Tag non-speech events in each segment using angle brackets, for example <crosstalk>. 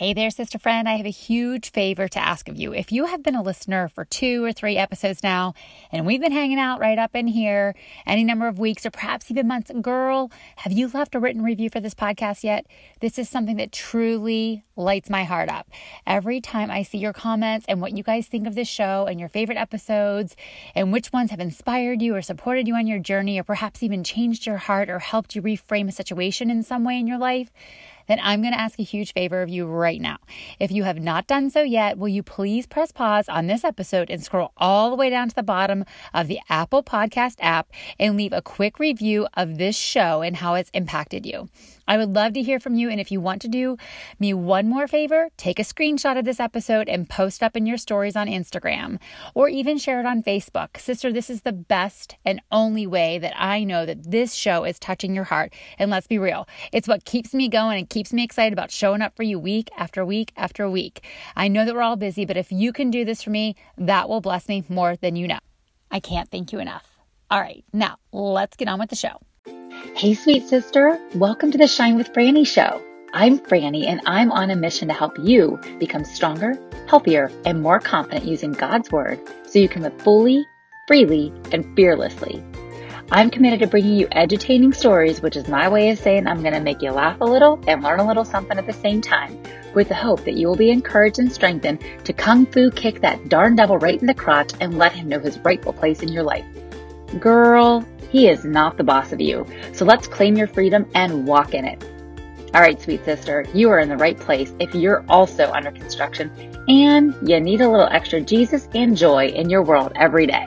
Hey there, sister friend. I have a huge favor to ask of you. If you have been a listener for two or three episodes now, and we've been hanging out right up in here any number of weeks or perhaps even months, girl, have you left a written review for this podcast yet? This is something that truly lights my heart up. Every time I see your comments and what you guys think of this show and your favorite episodes and which ones have inspired you or supported you on your journey or perhaps even changed your heart or helped you reframe a situation in some way in your life, then I'm going to ask a huge favor of you right now. If you have not done so yet, will you please press pause on this episode and scroll all the way down to the bottom of the Apple Podcast app and leave a quick review of this show and how it's impacted you? I would love to hear from you. And if you want to do me one more favor, take a screenshot of this episode and post up in your stories on Instagram or even share it on Facebook. Sister, this is the best and only way that I know that this show is touching your heart. And let's be real, it's what keeps me going and keeps me excited about showing up for you week after week after week. I know that we're all busy, but if you can do this for me, that will bless me more than you know. I can't thank you enough. All right, now let's get on with the show. Hey, sweet sister. Welcome to the Shine with Franny show. I'm Franny, and I'm on a mission to help you become stronger, healthier, and more confident using God's Word so you can live fully, freely, and fearlessly. I'm committed to bringing you edutaining stories, which is my way of saying I'm going to make you laugh a little and learn a little something at the same time, with the hope that you will be encouraged and strengthened to kung fu kick that darn devil right in the crotch and let him know his rightful place in your life. Girl, he is not the boss of you. So let's claim your freedom and walk in it. All right, sweet sister, you are in the right place if you're also under construction and you need a little extra Jesus and joy in your world every day.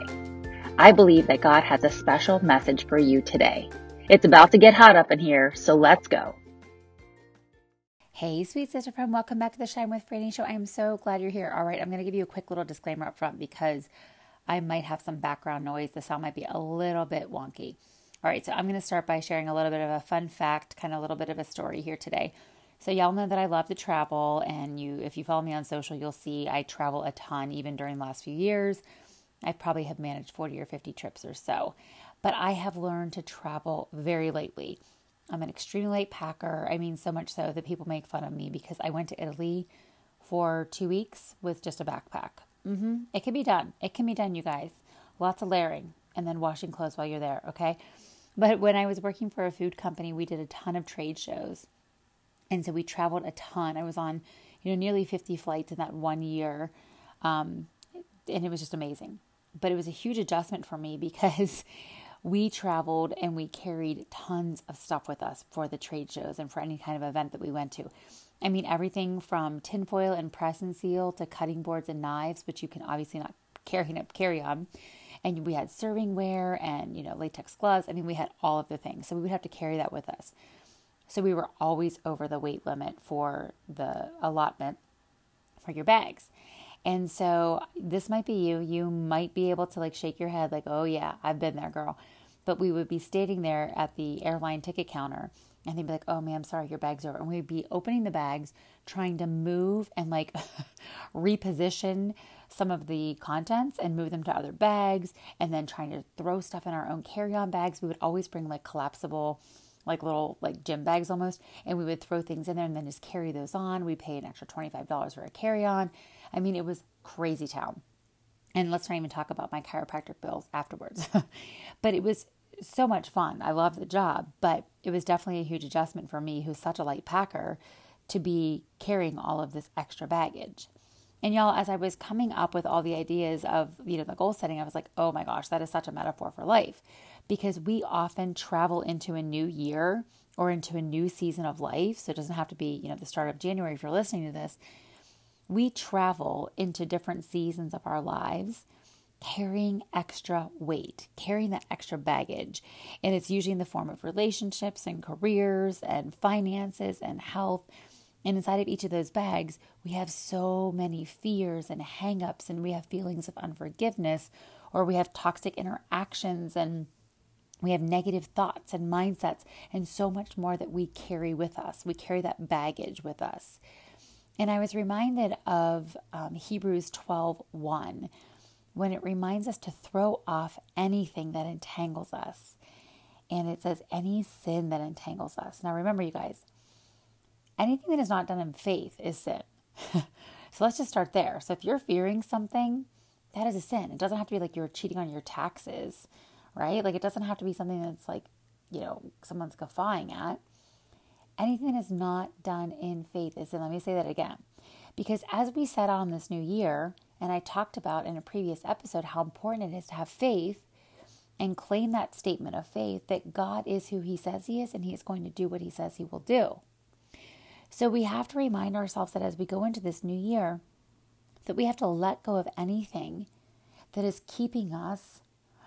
I believe that God has a special message for you today. It's about to get hot up in here, so let's go. Hey, sweet sister friend, welcome back to the Shine with Franny show. I am so glad you're here. All right, I'm going to give you a quick little disclaimer up front because I might have some background noise. The sound might be a little bit wonky. All right, so I'm going to start by sharing a little bit of a fun fact, kind of a little bit of a story here today. So y'all know that I love to travel, and you, if you follow me on social, you'll see I travel a ton, even during the last few years. I probably have managed 40 or 50 trips or so, but I have learned to travel very lately. I'm an extremely late packer. I mean, so much so that people make fun of me because I went to Italy for two weeks with just a backpack. Mm-hmm. It can be done. It can be done, you guys. Lots of layering and then washing clothes while you're there, okay? But when I was working for a food company, we did a ton of trade shows. And so we traveled a ton. I was on, you know, nearly 50 flights in that one year. Um, and it was just amazing. But it was a huge adjustment for me <laughs> because we traveled and we carried tons of stuff with us for the trade shows and for any kind of event that we went to. I mean, everything from tinfoil and press and seal to cutting boards and knives, which you can obviously not carry, up carry on. And we had serving ware and, you know, latex gloves. I mean, we had all of the things. So we would have to carry that with us. So we were always over the weight limit for the allotment for your bags. And so this might be you. You might be able to like shake your head, like, oh, yeah, I've been there, girl. But we would be standing there at the airline ticket counter and they'd be like, oh, ma'am, sorry, your bag's over. And we'd be opening the bags, trying to move and like <laughs> reposition some of the contents and move them to other bags, and then trying to throw stuff in our own carry on bags. We would always bring like collapsible, like little like gym bags almost, and we would throw things in there and then just carry those on. We pay an extra $25 for a carry on. I mean, it was crazy town. And let's not even talk about my chiropractic bills afterwards. <laughs> but it was so much fun. I love the job, but it was definitely a huge adjustment for me, who's such a light packer, to be carrying all of this extra baggage. And y'all, as I was coming up with all the ideas of, you know, the goal setting, I was like, oh my gosh, that is such a metaphor for life. Because we often travel into a new year or into a new season of life. So it doesn't have to be, you know, the start of January if you're listening to this. We travel into different seasons of our lives carrying extra weight, carrying that extra baggage. And it's usually in the form of relationships and careers and finances and health. And inside of each of those bags, we have so many fears and hangups, and we have feelings of unforgiveness, or we have toxic interactions, and we have negative thoughts and mindsets, and so much more that we carry with us. We carry that baggage with us. And I was reminded of um, Hebrews 12 1, when it reminds us to throw off anything that entangles us. And it says, any sin that entangles us. Now, remember, you guys, anything that is not done in faith is sin. <laughs> so let's just start there. So if you're fearing something, that is a sin. It doesn't have to be like you're cheating on your taxes, right? Like it doesn't have to be something that's like, you know, someone's guffawing at. Anything that is not done in faith is sin. Let me say that again. Because as we set on this new year, and I talked about in a previous episode how important it is to have faith and claim that statement of faith that God is who He says He is and He is going to do what He says He will do. So we have to remind ourselves that as we go into this new year, that we have to let go of anything that is keeping us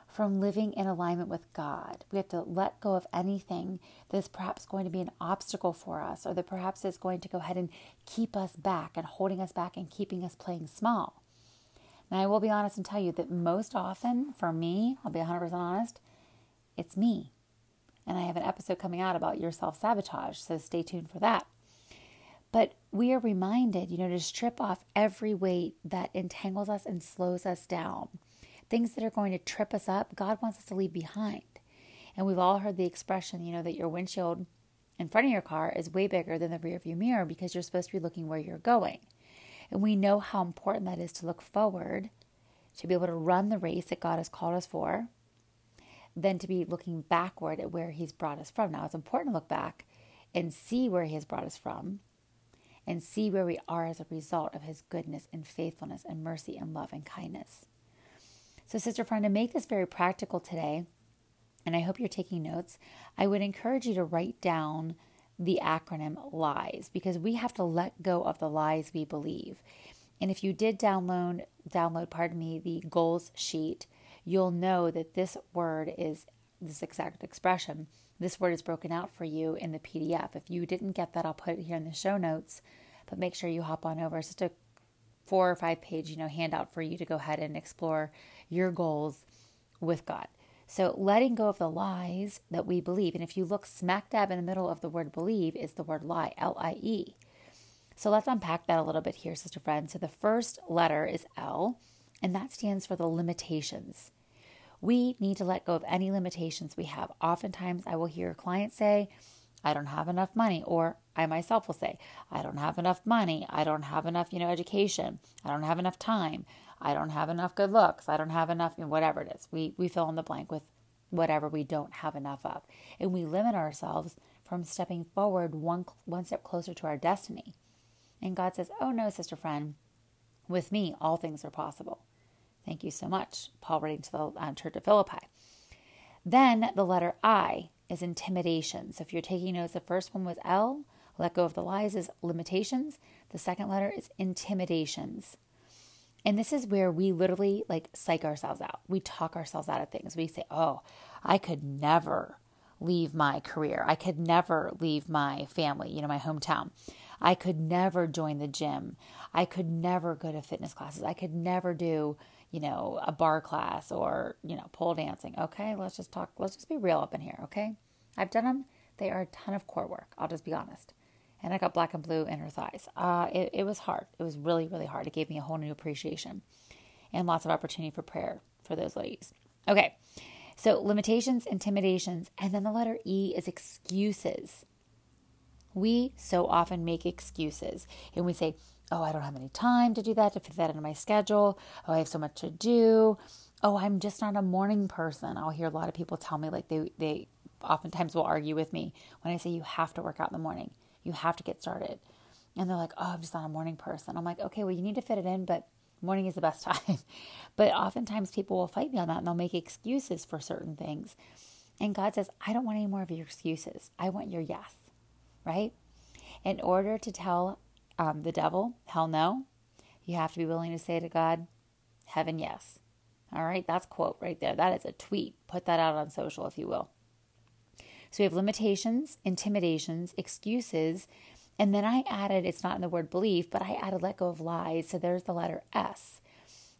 from living in alignment with God. We have to let go of anything that is perhaps going to be an obstacle for us or that perhaps is going to go ahead and keep us back and holding us back and keeping us playing small. And I will be honest and tell you that most often, for me, I'll be 100% honest, it's me. And I have an episode coming out about your self sabotage, so stay tuned for that. But we are reminded, you know, to strip off every weight that entangles us and slows us down. Things that are going to trip us up, God wants us to leave behind. And we've all heard the expression, you know, that your windshield in front of your car is way bigger than the rearview mirror because you're supposed to be looking where you're going. And we know how important that is to look forward, to be able to run the race that God has called us for, than to be looking backward at where He's brought us from. Now, it's important to look back and see where He has brought us from and see where we are as a result of His goodness and faithfulness and mercy and love and kindness. So, sister friend, to make this very practical today, and I hope you're taking notes, I would encourage you to write down the acronym LIES because we have to let go of the lies we believe. And if you did download download, pardon me, the goals sheet, you'll know that this word is this exact expression. This word is broken out for you in the PDF. If you didn't get that, I'll put it here in the show notes. But make sure you hop on over. It's just a four or five page, you know, handout for you to go ahead and explore your goals with God. So, letting go of the lies that we believe. And if you look smack dab in the middle of the word believe, is the word lie, L I E. So, let's unpack that a little bit here, sister friend. So, the first letter is L, and that stands for the limitations. We need to let go of any limitations we have. Oftentimes, I will hear clients say, I don't have enough money, or I myself will say, I don't have enough money, I don't have enough, you know, education, I don't have enough time, I don't have enough good looks. I don't have enough, you know, whatever it is. We, we fill in the blank with whatever we don't have enough of. And we limit ourselves from stepping forward one, one step closer to our destiny. And God says, Oh no, sister friend, with me, all things are possible. Thank you so much. Paul writing to the uh, church of Philippi. Then the letter I is intimidation. So if you're taking notes, the first one was L, let go of the lies is limitations. The second letter is intimidations. And this is where we literally like psych ourselves out. We talk ourselves out of things. We say, oh, I could never leave my career. I could never leave my family, you know, my hometown. I could never join the gym. I could never go to fitness classes. I could never do, you know, a bar class or, you know, pole dancing. Okay, let's just talk, let's just be real up in here, okay? I've done them. They are a ton of core work. I'll just be honest and I got black and blue in her thighs. Uh, it, it was hard. It was really, really hard. It gave me a whole new appreciation and lots of opportunity for prayer for those ladies. Okay, so limitations, intimidations, and then the letter E is excuses. We so often make excuses and we say, Oh, I don't have any time to do that, to fit that into my schedule. Oh, I have so much to do. Oh, I'm just not a morning person. I'll hear a lot of people tell me, like, they, they oftentimes will argue with me when I say you have to work out in the morning. You have to get started. And they're like, oh, I'm just not a morning person. I'm like, okay, well, you need to fit it in, but morning is the best <laughs> time. but oftentimes people will fight me on that and they'll make excuses for certain things. And God says, I don't want any more of your excuses. I want your yes, right? In order to tell um, the devil, hell no, you have to be willing to say to God, heaven yes. All right, that's quote right there. That is a tweet. Put that out on social, if you will. So we have limitations, intimidations, excuses, and then I added, it's not in the word belief, but I added let go of lies. So there's the letter S.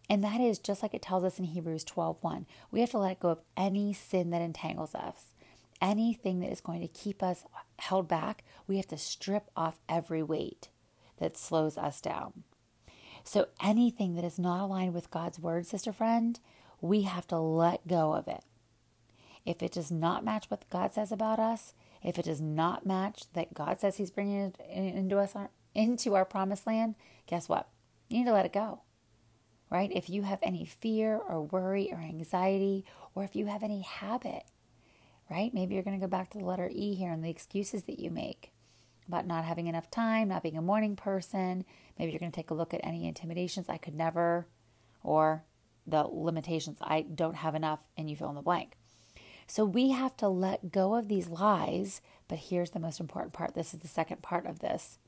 And that is just like it tells us in Hebrews 12:1. We have to let go of any sin that entangles us. Anything that is going to keep us held back, we have to strip off every weight that slows us down. So anything that is not aligned with God's word, sister friend, we have to let go of it. If it does not match what God says about us, if it does not match that God says He's bringing it into us into our promised land, guess what? You need to let it go. Right? If you have any fear or worry or anxiety, or if you have any habit, right? Maybe you're going to go back to the letter E here and the excuses that you make about not having enough time, not being a morning person. Maybe you're going to take a look at any intimidations I could never, or the limitations I don't have enough, and you fill in the blank. So we have to let go of these lies. But here's the most important part this is the second part of this.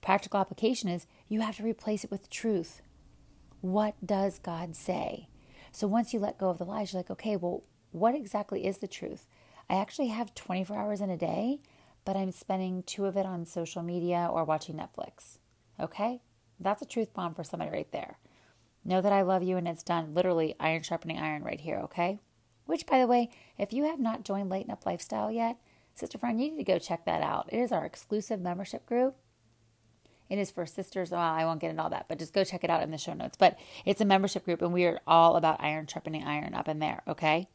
Practical application is you have to replace it with truth. What does God say? So once you let go of the lies, you're like, okay, well, what exactly is the truth? I actually have 24 hours in a day, but I'm spending two of it on social media or watching Netflix. Okay? That's a truth bomb for somebody right there. Know that I love you and it's done. Literally, iron sharpening iron right here, okay? Which, by the way, if you have not joined Lighten Up Lifestyle yet, Sister Friend, you need to go check that out. It is our exclusive membership group. It is for sisters. Well, I won't get into all that, but just go check it out in the show notes. But it's a membership group, and we are all about iron sharpening iron up in there, okay?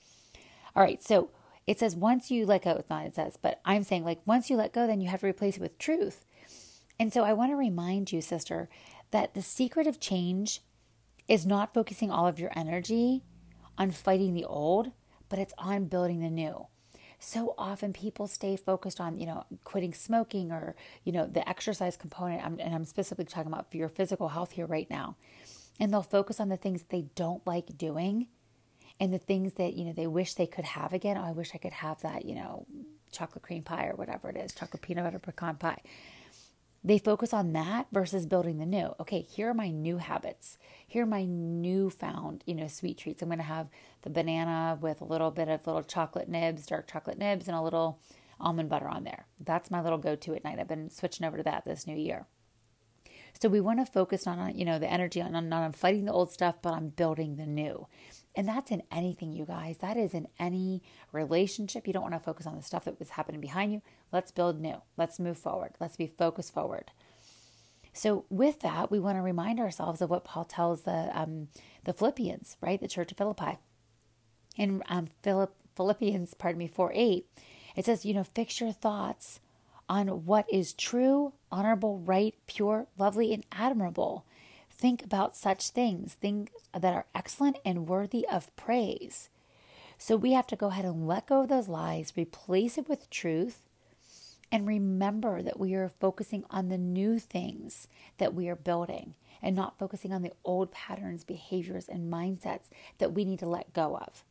All right, so it says once you let go, it's not it says, but I'm saying like once you let go, then you have to replace it with truth. And so I want to remind you, sister, that the secret of change is not focusing all of your energy on fighting the old, but it's on building the new. So often people stay focused on, you know, quitting smoking or, you know, the exercise component. I'm, and I'm specifically talking about for your physical health here right now. And they'll focus on the things they don't like doing and the things that, you know, they wish they could have again. Oh, I wish I could have that, you know, chocolate cream pie or whatever it is, chocolate peanut butter pecan pie. They focus on that versus building the new. Okay, here are my new habits. Here are my newfound, you know, sweet treats. I'm going to have the banana with a little bit of little chocolate nibs, dark chocolate nibs, and a little almond butter on there. That's my little go-to at night. I've been switching over to that this new year. So we want to focus on, you know, the energy on not on fighting the old stuff, but on building the new. And that's in anything, you guys. That is in any relationship. You don't want to focus on the stuff that was happening behind you. Let's build new. Let's move forward. Let's be focused forward. So, with that, we want to remind ourselves of what Paul tells the um, the Philippians, right? The church of Philippi. In um, Philipp, Philippians, pardon me, 4 8, it says, you know, fix your thoughts on what is true, honorable, right, pure, lovely, and admirable. Think about such things, things that are excellent and worthy of praise. So we have to go ahead and let go of those lies, replace it with truth, and remember that we are focusing on the new things that we are building and not focusing on the old patterns, behaviors, and mindsets that we need to let go of.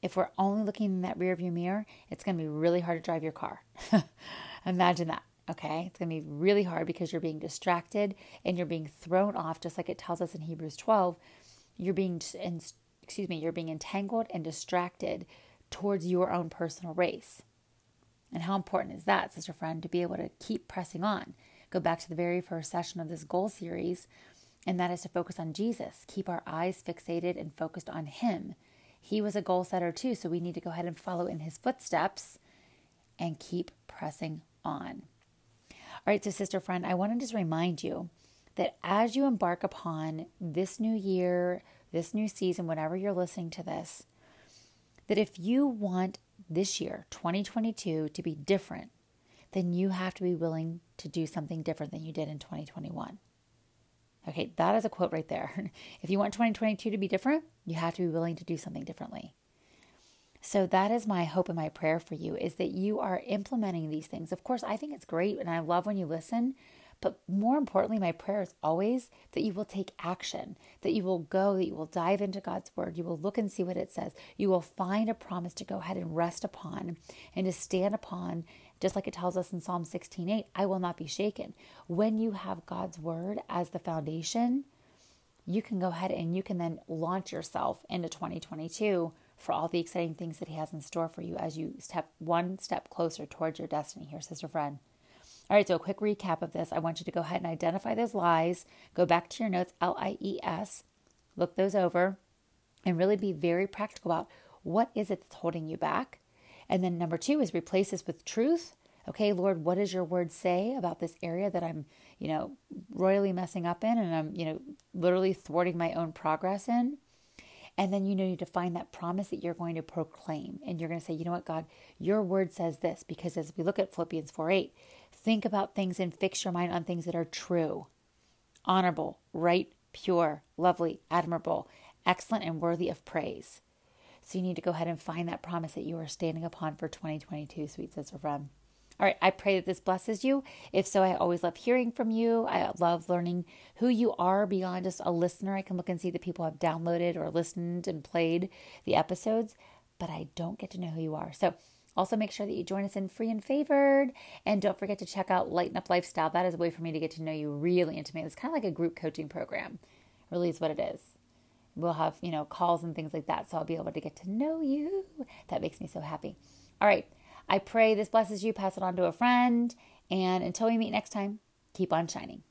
If we're only looking in that rearview mirror, it's going to be really hard to drive your car. <laughs> Imagine that. Okay, it's going to be really hard because you're being distracted and you're being thrown off, just like it tells us in Hebrews 12. You're being, excuse me, you're being entangled and distracted towards your own personal race. And how important is that, sister friend, to be able to keep pressing on? Go back to the very first session of this goal series, and that is to focus on Jesus. Keep our eyes fixated and focused on Him. He was a goal setter too, so we need to go ahead and follow in His footsteps and keep pressing on. All right, so sister friend, I want to just remind you that as you embark upon this new year, this new season, whenever you're listening to this, that if you want this year, 2022, to be different, then you have to be willing to do something different than you did in 2021. Okay, that is a quote right there. <laughs> If you want 2022 to be different, you have to be willing to do something differently. So that is my hope and my prayer for you is that you are implementing these things. Of course, I think it's great and I love when you listen, but more importantly, my prayer is always that you will take action, that you will go, that you will dive into God's word, you will look and see what it says. You will find a promise to go ahead and rest upon and to stand upon, just like it tells us in Psalm 16:8, I will not be shaken. When you have God's word as the foundation, you can go ahead and you can then launch yourself into 2022 for all the exciting things that He has in store for you as you step one step closer towards your destiny here, sister friend. All right, so a quick recap of this. I want you to go ahead and identify those lies, go back to your notes, L I E S, look those over, and really be very practical about what is it that's holding you back. And then number two is replace this with truth. Okay, Lord, what does your word say about this area that I'm, you know, royally messing up in and I'm, you know, literally thwarting my own progress in? And then you need to find that promise that you're going to proclaim. And you're going to say, you know what, God, your word says this. Because as we look at Philippians 4 8, think about things and fix your mind on things that are true, honorable, right, pure, lovely, admirable, excellent, and worthy of praise. So you need to go ahead and find that promise that you are standing upon for 2022, sweet sister friend. All right, I pray that this blesses you. If so, I always love hearing from you. I love learning who you are beyond just a listener. I can look and see that people have downloaded or listened and played the episodes, but I don't get to know who you are. So also make sure that you join us in free and favored. And don't forget to check out Lighten Up Lifestyle. That is a way for me to get to know you really intimately. It's kind of like a group coaching program, really is what it is. We'll have, you know, calls and things like that. So I'll be able to get to know you. That makes me so happy. All right. I pray this blesses you. Pass it on to a friend. And until we meet next time, keep on shining.